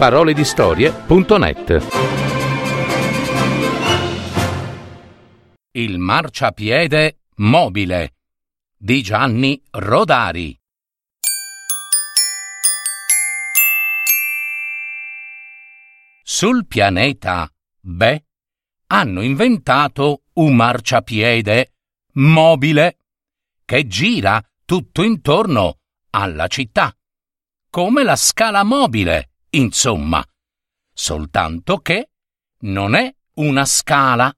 www.paroledistorie.net Il marciapiede mobile di Gianni Rodari. Sul pianeta Be hanno inventato un marciapiede mobile che gira tutto intorno alla città, come la scala mobile, insomma, soltanto che non è una scala,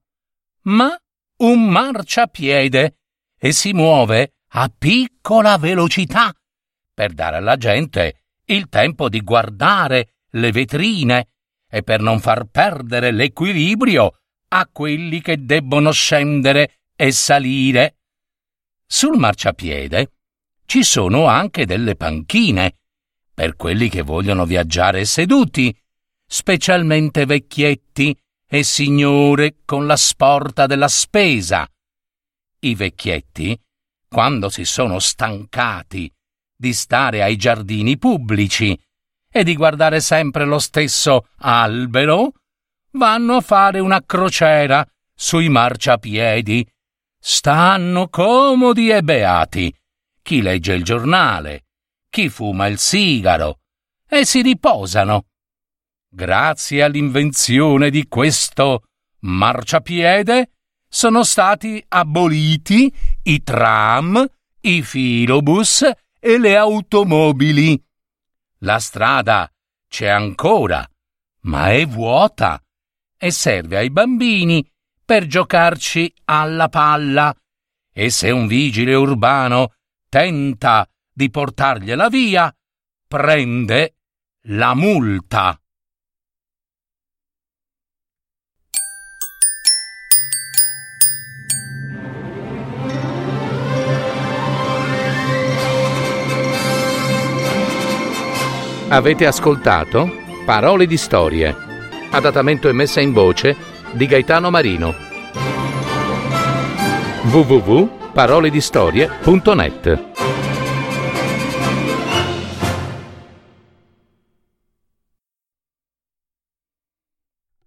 ma un marciapiede e si muove a piccola velocità per dare alla gente il tempo di guardare le vetrine e per non far perdere l'equilibrio a quelli che debbono scendere e salire. Sul marciapiede ci sono anche delle panchine per quelli che vogliono viaggiare seduti, specialmente vecchietti e signore con la sporta della spesa. I vecchietti, quando si sono stancati di stare ai giardini pubblici e di guardare sempre lo stesso albero, vanno a fare una crociera sui marciapiedi. Stanno comodi e beati. Chi legge il giornale, chi fuma il sigaro e si riposano. Grazie all'invenzione di questo marciapiede sono stati aboliti i tram, i filobus e le automobili. La strada c'è ancora, ma è vuota e serve ai bambini per giocarci alla palla. E se un vigile urbano tenta di portargliela via, prende la multa. Avete ascoltato Parole di storie, adattamento e messa in voce di Gaetano Marino. www.paroledistorie.net